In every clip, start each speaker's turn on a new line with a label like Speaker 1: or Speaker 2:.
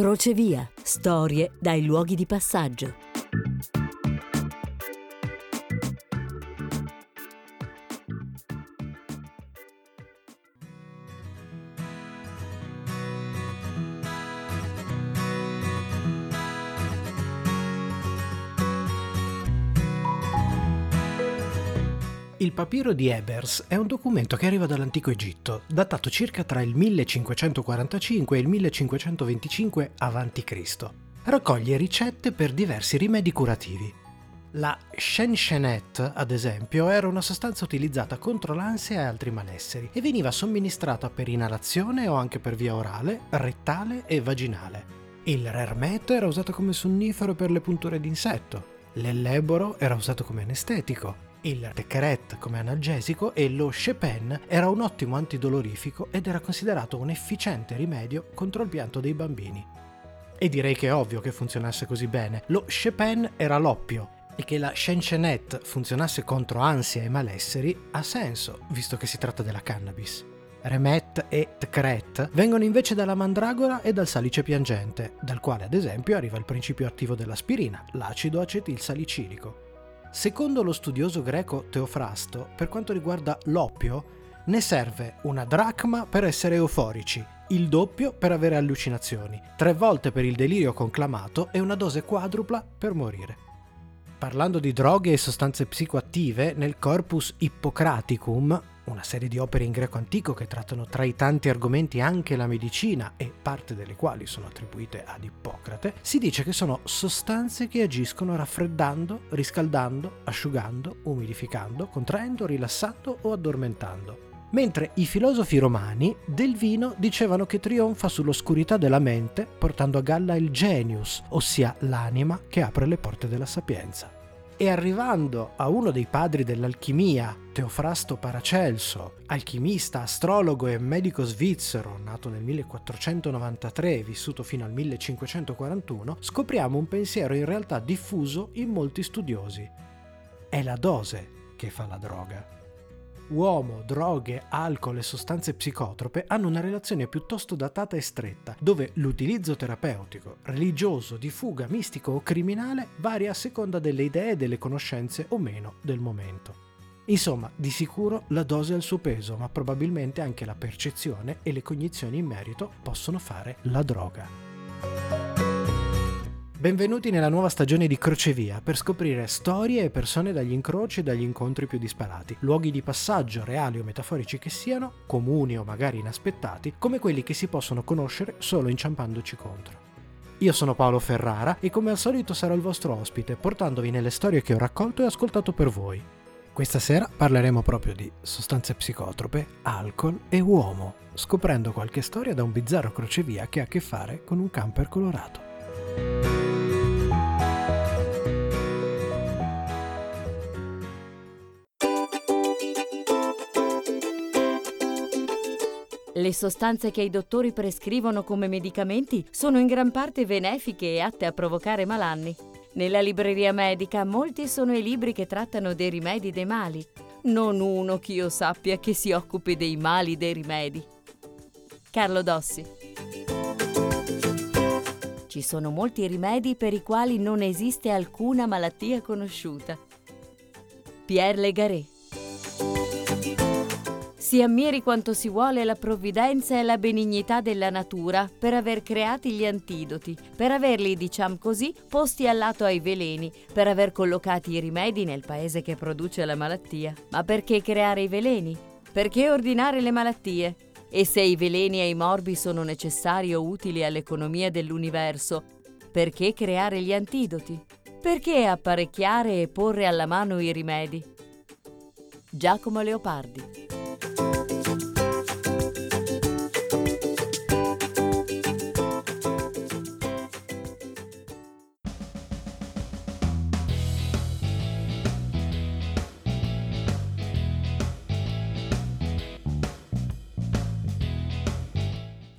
Speaker 1: Crocevia. Storie dai luoghi di passaggio.
Speaker 2: Il papiro di Ebers è un documento che arriva dall'antico Egitto, datato circa tra il 1545 e il 1525 a.C. Raccoglie ricette per diversi rimedi curativi. La Shenchenet, ad esempio, era una sostanza utilizzata contro l'ansia e altri malesseri e veniva somministrata per inalazione o anche per via orale, rettale e vaginale. Il Rermet era usato come sonnifero per le punture d'insetto. L'elleboro era usato come anestetico. Il Tecret come analgesico e lo Shepen era un ottimo antidolorifico ed era considerato un efficiente rimedio contro il pianto dei bambini. E direi che è ovvio che funzionasse così bene. Lo Shepen era l'oppio e che la Shenchenet funzionasse contro ansia e malesseri ha senso, visto che si tratta della cannabis. Remet e Tcret vengono invece dalla mandragora e dal salice piangente, dal quale ad esempio arriva il principio attivo dell'aspirina, l'acido acetilsalicilico. Secondo lo studioso greco Teofrasto, per quanto riguarda l'oppio, ne serve una dracma per essere euforici, il doppio per avere allucinazioni, tre volte per il delirio conclamato e una dose quadrupla per morire. Parlando di droghe e sostanze psicoattive, nel Corpus Hippocraticum, una serie di opere in greco antico che trattano tra i tanti argomenti anche la medicina e parte delle quali sono attribuite ad Ippocrate, si dice che sono sostanze che agiscono raffreddando, riscaldando, asciugando, umidificando, contraendo, rilassando o addormentando. Mentre i filosofi romani del vino dicevano che trionfa sull'oscurità della mente portando a galla il genius, ossia l'anima che apre le porte della sapienza e arrivando a uno dei padri dell'alchimia, Teofrasto Paracelso, alchimista, astrologo e medico svizzero, nato nel 1493 e vissuto fino al 1541, scopriamo un pensiero in realtà diffuso in molti studiosi. È la dose che fa la droga uomo, droghe, alcol e sostanze psicotrope hanno una relazione piuttosto datata e stretta, dove l'utilizzo terapeutico, religioso, di fuga, mistico o criminale varia a seconda delle idee e delle conoscenze o meno del momento. Insomma, di sicuro la dose ha il suo peso, ma probabilmente anche la percezione e le cognizioni in merito possono fare la droga. Benvenuti nella nuova stagione di Crocevia per scoprire storie e persone dagli incroci e dagli incontri più disparati, luoghi di passaggio reali o metaforici che siano, comuni o magari inaspettati, come quelli che si possono conoscere solo inciampandoci contro. Io sono Paolo Ferrara e come al solito sarò il vostro ospite, portandovi nelle storie che ho raccolto e ascoltato per voi. Questa sera parleremo proprio di sostanze psicotrope, alcol e uomo, scoprendo qualche storia da un bizzarro crocevia che ha a che fare con un camper colorato.
Speaker 1: Le sostanze che i dottori prescrivono come medicamenti sono in gran parte benefiche e atte a provocare malanni. Nella libreria medica molti sono i libri che trattano dei rimedi dei mali. Non uno che io sappia che si occupi dei mali dei rimedi. Carlo Dossi. Ci sono molti rimedi per i quali non esiste alcuna malattia conosciuta. Pierre Legaré. Si ammiri quanto si vuole la provvidenza e la benignità della natura per aver creati gli antidoti, per averli, diciamo così, posti al lato ai veleni, per aver collocati i rimedi nel paese che produce la malattia. Ma perché creare i veleni? Perché ordinare le malattie? E se i veleni e i morbi sono necessari o utili all'economia dell'universo, perché creare gli antidoti? Perché apparecchiare e porre alla mano i rimedi? Giacomo Leopardi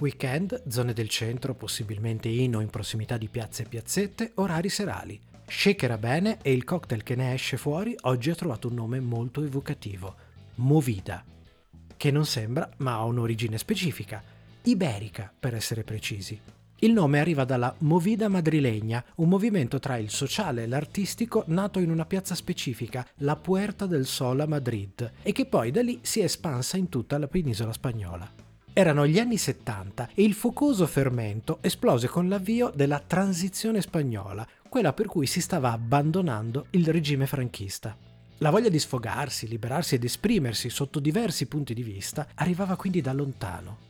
Speaker 2: Weekend, zone del centro, possibilmente in o in prossimità di piazze e piazzette, orari serali. Shakera bene e il cocktail che ne esce fuori oggi ha trovato un nome molto evocativo, Movida che non sembra ma ha un'origine specifica, iberica per essere precisi. Il nome arriva dalla Movida madrilegna, un movimento tra il sociale e l'artistico nato in una piazza specifica, la Puerta del Sol a Madrid, e che poi da lì si è espansa in tutta la penisola spagnola. Erano gli anni 70 e il focoso fermento esplose con l'avvio della transizione spagnola, quella per cui si stava abbandonando il regime franchista. La voglia di sfogarsi, liberarsi ed esprimersi sotto diversi punti di vista arrivava quindi da lontano.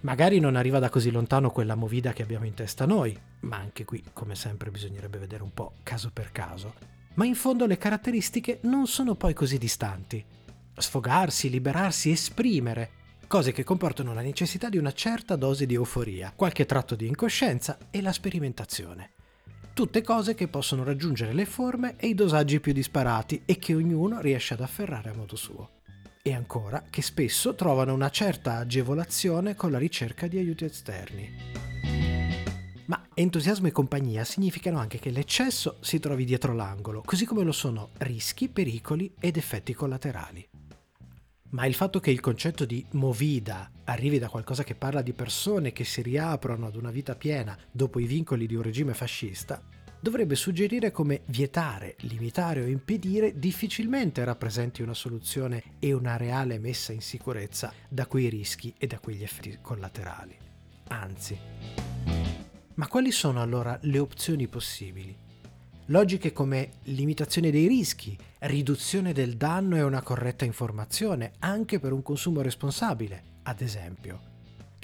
Speaker 2: Magari non arriva da così lontano quella movida che abbiamo in testa noi, ma anche qui, come sempre, bisognerebbe vedere un po' caso per caso. Ma in fondo le caratteristiche non sono poi così distanti. Sfogarsi, liberarsi, esprimere, cose che comportano la necessità di una certa dose di euforia, qualche tratto di incoscienza e la sperimentazione. Tutte cose che possono raggiungere le forme e i dosaggi più disparati e che ognuno riesce ad afferrare a modo suo e ancora che spesso trovano una certa agevolazione con la ricerca di aiuti esterni. Ma entusiasmo e compagnia significano anche che l'eccesso si trovi dietro l'angolo, così come lo sono rischi, pericoli ed effetti collaterali. Ma il fatto che il concetto di movida arrivi da qualcosa che parla di persone che si riaprono ad una vita piena dopo i vincoli di un regime fascista dovrebbe suggerire come vietare, limitare o impedire difficilmente rappresenti una soluzione e una reale messa in sicurezza da quei rischi e da quegli effetti collaterali. Anzi. Ma quali sono allora le opzioni possibili? Logiche come limitazione dei rischi, riduzione del danno e una corretta informazione, anche per un consumo responsabile, ad esempio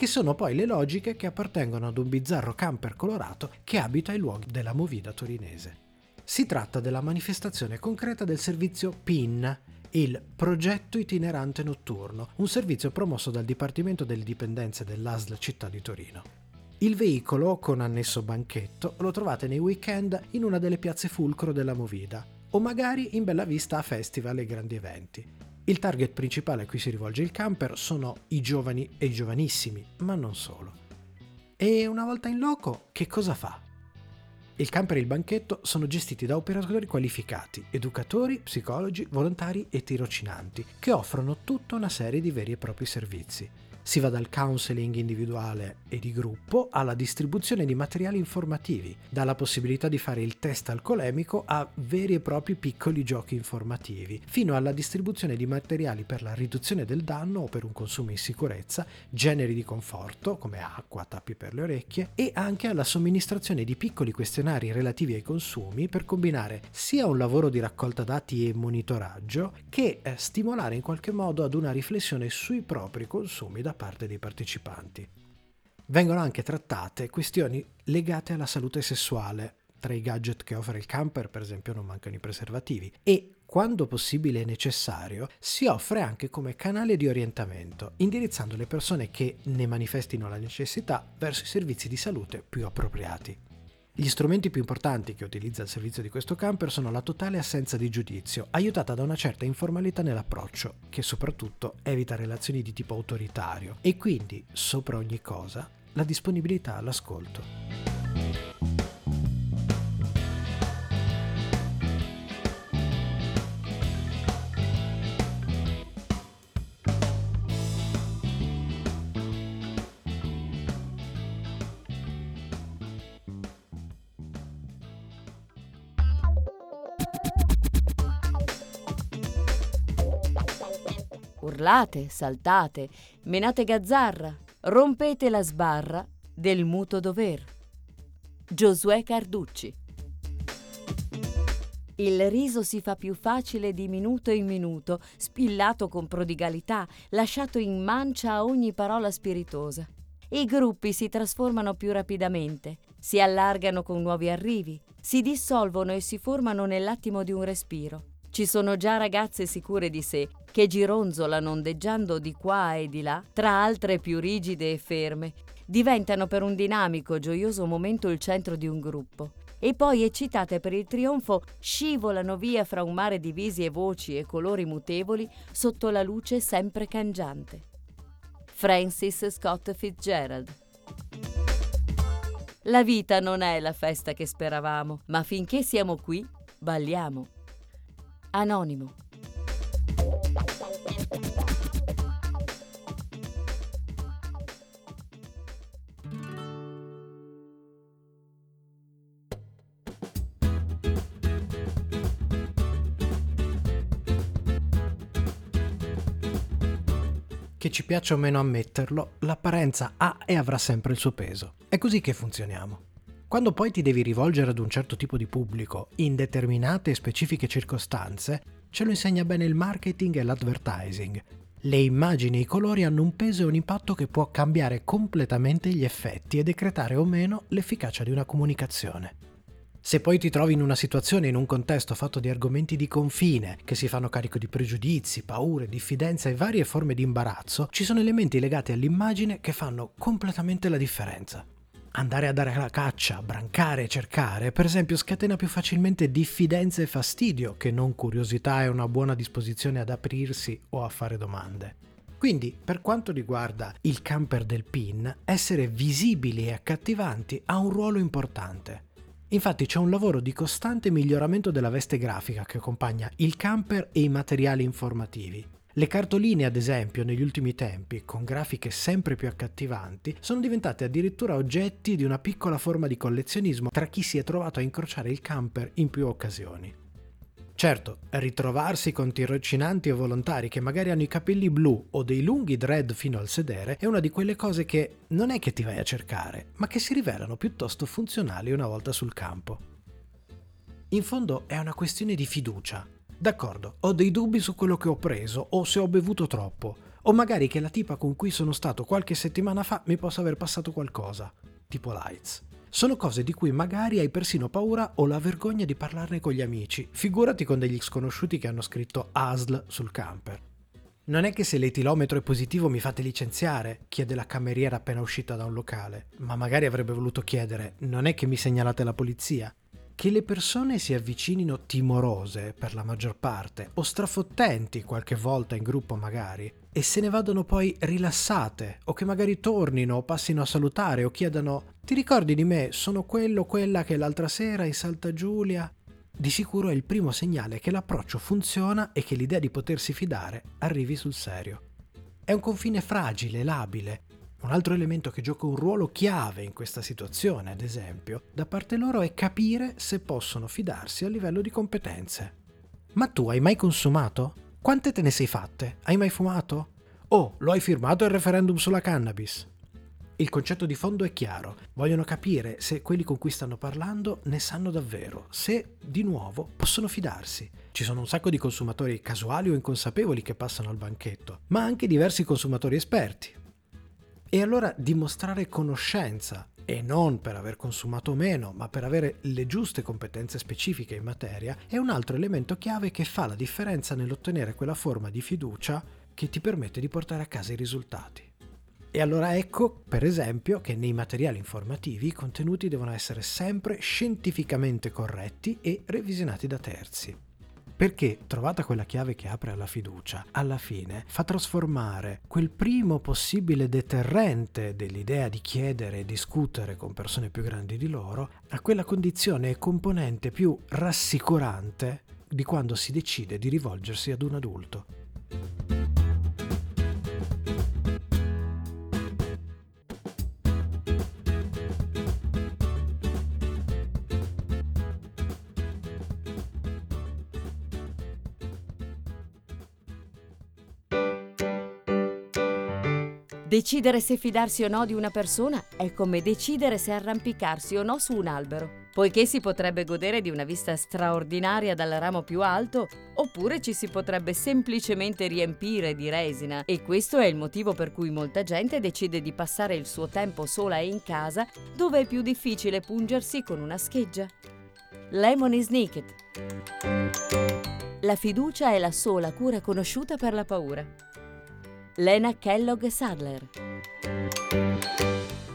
Speaker 2: che sono poi le logiche che appartengono ad un bizzarro camper colorato che abita ai luoghi della movida torinese. Si tratta della manifestazione concreta del servizio PIN, il Progetto Itinerante Notturno, un servizio promosso dal Dipartimento delle Dipendenze dell'ASL Città di Torino. Il veicolo, con annesso banchetto, lo trovate nei weekend in una delle piazze fulcro della Movida, o magari in bella vista a festival e grandi eventi. Il target principale a cui si rivolge il camper sono i giovani e i giovanissimi, ma non solo. E una volta in loco, che cosa fa? Il camper e il banchetto sono gestiti da operatori qualificati, educatori, psicologi, volontari e tirocinanti, che offrono tutta una serie di veri e propri servizi. Si va dal counseling individuale e di gruppo alla distribuzione di materiali informativi, dalla possibilità di fare il test alcolemico a veri e propri piccoli giochi informativi, fino alla distribuzione di materiali per la riduzione del danno o per un consumo in sicurezza, generi di conforto come acqua, tappi per le orecchie e anche alla somministrazione di piccoli questionari relativi ai consumi per combinare sia un lavoro di raccolta dati e monitoraggio che eh, stimolare in qualche modo ad una riflessione sui propri consumi da parte dei partecipanti. Vengono anche trattate questioni legate alla salute sessuale. Tra i gadget che offre il camper, per esempio, non mancano i preservativi e, quando possibile e necessario, si offre anche come canale di orientamento, indirizzando le persone che ne manifestino la necessità verso i servizi di salute più appropriati. Gli strumenti più importanti che utilizza il servizio di questo camper sono la totale assenza di giudizio, aiutata da una certa informalità nell'approccio, che soprattutto evita relazioni di tipo autoritario, e quindi, sopra ogni cosa, la disponibilità all'ascolto.
Speaker 1: Urlate, saltate, menate gazzarra, rompete la sbarra del muto dover. Giosuè Carducci. Il riso si fa più facile di minuto in minuto, spillato con prodigalità, lasciato in mancia a ogni parola spiritosa. I gruppi si trasformano più rapidamente, si allargano con nuovi arrivi, si dissolvono e si formano nell'attimo di un respiro. Ci sono già ragazze sicure di sé che gironzolano ondeggiando di qua e di là tra altre più rigide e ferme. Diventano per un dinamico, gioioso momento il centro di un gruppo. E poi, eccitate per il trionfo, scivolano via fra un mare di visi e voci e colori mutevoli sotto la luce sempre cangiante. Francis Scott Fitzgerald La vita non è la festa che speravamo, ma finché siamo qui, balliamo. Anonimo.
Speaker 2: Che ci piaccia o meno ammetterlo, l'apparenza ha e avrà sempre il suo peso. È così che funzioniamo. Quando poi ti devi rivolgere ad un certo tipo di pubblico, in determinate e specifiche circostanze, ce lo insegna bene il marketing e l'advertising. Le immagini e i colori hanno un peso e un impatto che può cambiare completamente gli effetti e decretare o meno l'efficacia di una comunicazione. Se poi ti trovi in una situazione, in un contesto fatto di argomenti di confine, che si fanno carico di pregiudizi, paure, diffidenza e varie forme di imbarazzo, ci sono elementi legati all'immagine che fanno completamente la differenza. Andare a dare la caccia, brancare cercare, per esempio, scatena più facilmente diffidenza e fastidio che non curiosità e una buona disposizione ad aprirsi o a fare domande. Quindi, per quanto riguarda il camper del PIN, essere visibili e accattivanti ha un ruolo importante. Infatti c'è un lavoro di costante miglioramento della veste grafica che accompagna il camper e i materiali informativi. Le cartoline, ad esempio, negli ultimi tempi, con grafiche sempre più accattivanti, sono diventate addirittura oggetti di una piccola forma di collezionismo tra chi si è trovato a incrociare il camper in più occasioni. Certo, ritrovarsi con tirocinanti o volontari che magari hanno i capelli blu o dei lunghi dread fino al sedere è una di quelle cose che non è che ti vai a cercare, ma che si rivelano piuttosto funzionali una volta sul campo. In fondo è una questione di fiducia. D'accordo, ho dei dubbi su quello che ho preso o se ho bevuto troppo, o magari che la tipa con cui sono stato qualche settimana fa mi possa aver passato qualcosa, tipo lights. Sono cose di cui magari hai persino paura o la vergogna di parlarne con gli amici, figurati con degli sconosciuti che hanno scritto ASL sul camper. Non è che se l'etilometro è positivo mi fate licenziare, chiede la cameriera appena uscita da un locale, ma magari avrebbe voluto chiedere, non è che mi segnalate la polizia? Che le persone si avvicinino timorose per la maggior parte, o strafottenti qualche volta in gruppo magari, e se ne vadano poi rilassate, o che magari tornino o passino a salutare o chiedano ti ricordi di me? Sono quello, quella che l'altra sera in Salta Giulia. Di sicuro è il primo segnale che l'approccio funziona e che l'idea di potersi fidare arrivi sul serio. È un confine fragile, labile. Un altro elemento che gioca un ruolo chiave in questa situazione, ad esempio, da parte loro è capire se possono fidarsi a livello di competenze. Ma tu hai mai consumato? Quante te ne sei fatte? Hai mai fumato? Oh, lo hai firmato il referendum sulla cannabis? Il concetto di fondo è chiaro, vogliono capire se quelli con cui stanno parlando ne sanno davvero, se di nuovo possono fidarsi. Ci sono un sacco di consumatori casuali o inconsapevoli che passano al banchetto, ma anche diversi consumatori esperti. E allora dimostrare conoscenza, e non per aver consumato meno, ma per avere le giuste competenze specifiche in materia, è un altro elemento chiave che fa la differenza nell'ottenere quella forma di fiducia che ti permette di portare a casa i risultati. E allora ecco, per esempio, che nei materiali informativi i contenuti devono essere sempre scientificamente corretti e revisionati da terzi. Perché, trovata quella chiave che apre alla fiducia, alla fine fa trasformare quel primo possibile deterrente dell'idea di chiedere e discutere con persone più grandi di loro a quella condizione e componente più rassicurante di quando si decide di rivolgersi ad un adulto.
Speaker 1: Decidere se fidarsi o no di una persona è come decidere se arrampicarsi o no su un albero, poiché si potrebbe godere di una vista straordinaria dal ramo più alto, oppure ci si potrebbe semplicemente riempire di resina e questo è il motivo per cui molta gente decide di passare il suo tempo sola e in casa, dove è più difficile pungersi con una scheggia. Lemon is naked. La fiducia è la sola cura conosciuta per la paura. Lena Kellogg Sadler.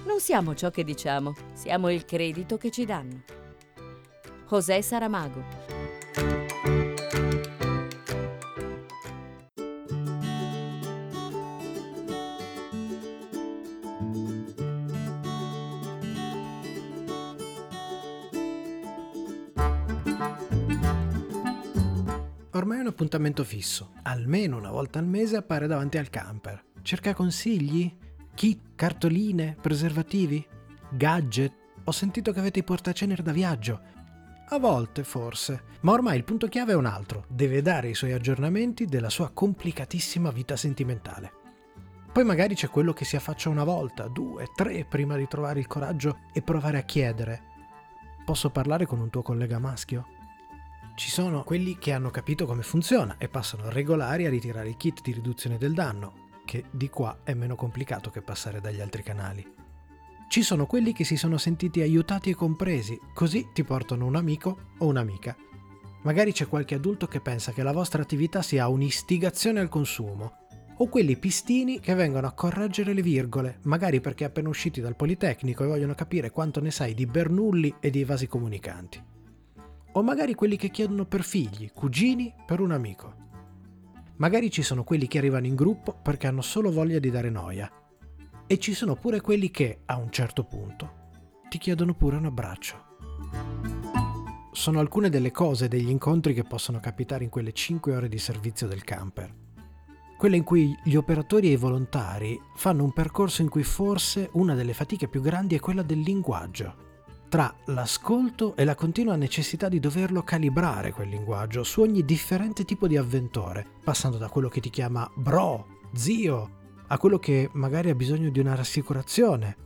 Speaker 1: Non siamo ciò che diciamo, siamo il credito che ci danno. José Saramago.
Speaker 2: Appuntamento fisso. Almeno una volta al mese appare davanti al camper. Cerca consigli? Kit, cartoline, preservativi? Gadget? Ho sentito che avete i portacenere da viaggio. A volte, forse, ma ormai il punto chiave è un altro. Deve dare i suoi aggiornamenti della sua complicatissima vita sentimentale. Poi magari c'è quello che si affaccia una volta, due, tre, prima di trovare il coraggio e provare a chiedere. Posso parlare con un tuo collega maschio? Ci sono quelli che hanno capito come funziona e passano regolari a ritirare il kit di riduzione del danno, che di qua è meno complicato che passare dagli altri canali. Ci sono quelli che si sono sentiti aiutati e compresi, così ti portano un amico o un'amica. Magari c'è qualche adulto che pensa che la vostra attività sia un'istigazione al consumo, o quelli pistini che vengono a correggere le virgole, magari perché appena usciti dal Politecnico e vogliono capire quanto ne sai di Bernoulli e di vasi comunicanti o magari quelli che chiedono per figli, cugini, per un amico. Magari ci sono quelli che arrivano in gruppo perché hanno solo voglia di dare noia. E ci sono pure quelli che, a un certo punto, ti chiedono pure un abbraccio. Sono alcune delle cose, degli incontri che possono capitare in quelle 5 ore di servizio del camper. Quelle in cui gli operatori e i volontari fanno un percorso in cui forse una delle fatiche più grandi è quella del linguaggio tra l'ascolto e la continua necessità di doverlo calibrare quel linguaggio su ogni differente tipo di avventore, passando da quello che ti chiama bro, zio, a quello che magari ha bisogno di una rassicurazione,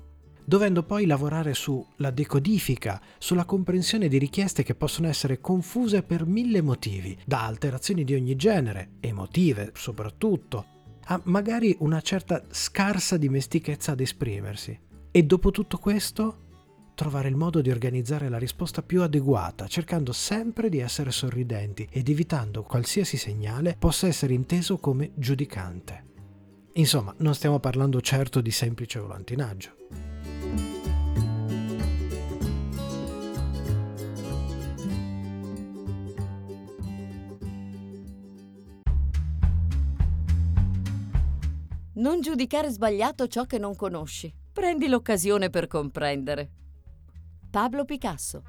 Speaker 2: dovendo poi lavorare sulla decodifica, sulla comprensione di richieste che possono essere confuse per mille motivi, da alterazioni di ogni genere, emotive soprattutto, a magari una certa scarsa dimestichezza ad esprimersi. E dopo tutto questo trovare il modo di organizzare la risposta più adeguata, cercando sempre di essere sorridenti ed evitando qualsiasi segnale possa essere inteso come giudicante. Insomma, non stiamo parlando certo di semplice volantinaggio.
Speaker 1: Non giudicare sbagliato ciò che non conosci. Prendi l'occasione per comprendere. Pablo Picasso.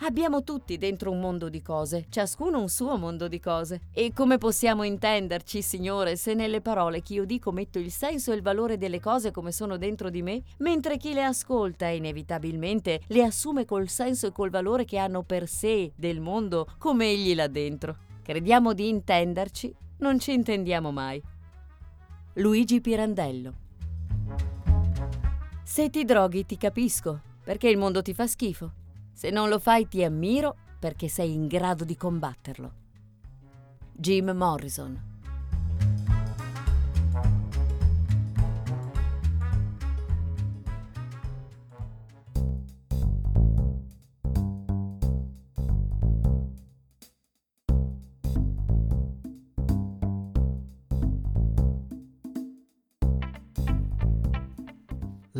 Speaker 1: Abbiamo tutti dentro un mondo di cose, ciascuno un suo mondo di cose. E come possiamo intenderci, Signore, se nelle parole che io dico metto il senso e il valore delle cose come sono dentro di me, mentre chi le ascolta inevitabilmente le assume col senso e col valore che hanno per sé del mondo come egli là dentro. Crediamo di intenderci, non ci intendiamo mai. Luigi Pirandello se ti droghi ti capisco, perché il mondo ti fa schifo. Se non lo fai ti ammiro, perché sei in grado di combatterlo. Jim Morrison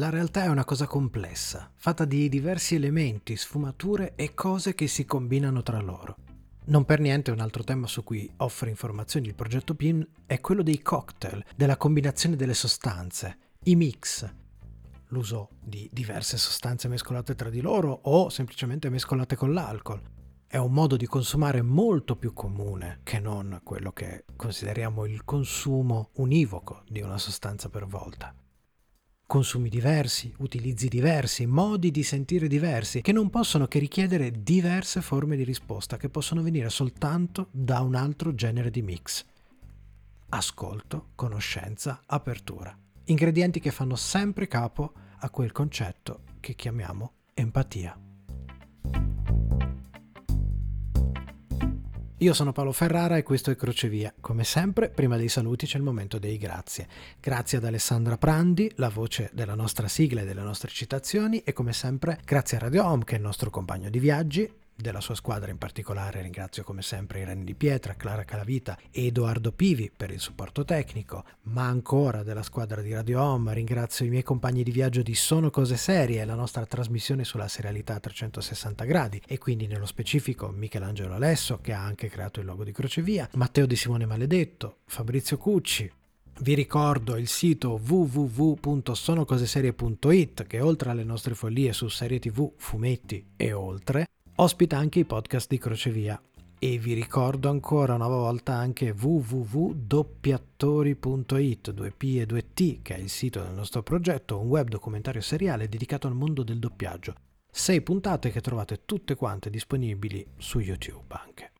Speaker 2: La realtà è una cosa complessa, fatta di diversi elementi, sfumature e cose che si combinano tra loro. Non per niente un altro tema su cui offre informazioni il progetto PIN è quello dei cocktail, della combinazione delle sostanze, i mix, l'uso di diverse sostanze mescolate tra di loro o semplicemente mescolate con l'alcol. È un modo di consumare molto più comune che non quello che consideriamo il consumo univoco di una sostanza per volta consumi diversi, utilizzi diversi, modi di sentire diversi, che non possono che richiedere diverse forme di risposta che possono venire soltanto da un altro genere di mix. Ascolto, conoscenza, apertura. Ingredienti che fanno sempre capo a quel concetto che chiamiamo empatia. Io sono Paolo Ferrara e questo è Crocevia. Come sempre, prima dei saluti c'è il momento dei grazie. Grazie ad Alessandra Prandi, la voce della nostra sigla e delle nostre citazioni, e come sempre grazie a Radio Home, che è il nostro compagno di viaggi, della sua squadra. In particolare ringrazio come sempre Irene Di Pietra, Clara Calavita e Edoardo Pivi per il supporto tecnico, ma ancora della squadra di Radio Home. Ringrazio i miei compagni di viaggio di Sono Cose Serie, la nostra trasmissione sulla serialità a 360 gradi. E quindi nello specifico Michelangelo Alesso che ha anche creato il logo di Crocevia, Matteo Di Simone Maledetto, Fabrizio Cucci, vi ricordo il sito www.sonocoseserie.it che oltre alle nostre follie su serie tv, fumetti e oltre, ospita anche i podcast di Crocevia. E vi ricordo ancora una volta anche www.doppiattori.it, 2P e 2T, che è il sito del nostro progetto, un web documentario seriale dedicato al mondo del doppiaggio. Sei puntate che trovate tutte quante disponibili su YouTube anche.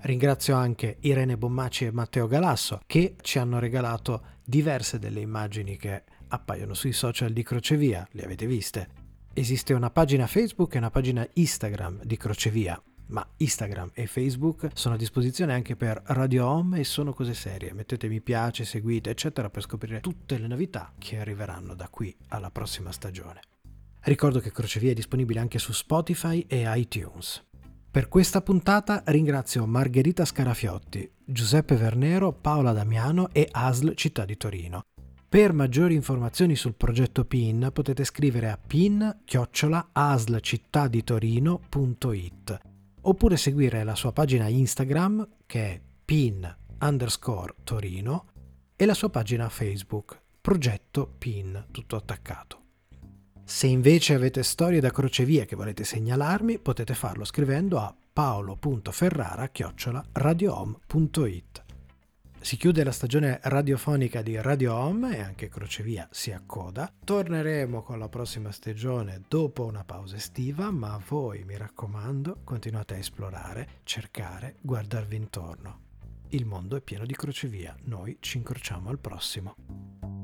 Speaker 2: Ringrazio anche Irene Bommaci e Matteo Galasso che ci hanno regalato diverse delle immagini che appaiono sui social di Crocevia, le avete viste. Esiste una pagina Facebook e una pagina Instagram di Crocevia, ma Instagram e Facebook sono a disposizione anche per Radio Home e sono cose serie. Mettete mi piace, seguite, eccetera per scoprire tutte le novità che arriveranno da qui alla prossima stagione. Ricordo che Crocevia è disponibile anche su Spotify e iTunes. Per questa puntata ringrazio Margherita Scarafiotti, Giuseppe Vernero, Paola Damiano e ASL Città di Torino. Per maggiori informazioni sul progetto PIN potete scrivere a pin-aslcittaditorino.it oppure seguire la sua pagina Instagram che è pin underscore Torino e la sua pagina Facebook progetto PIN tutto attaccato. Se invece avete storie da crocevia che volete segnalarmi potete farlo scrivendo a paolo.ferrara-radiohome.it si chiude la stagione radiofonica di Radio Home e anche Crocevia si accoda. Torneremo con la prossima stagione dopo una pausa estiva, ma voi, mi raccomando, continuate a esplorare, cercare, guardarvi intorno. Il mondo è pieno di crocevia, noi ci incrociamo al prossimo.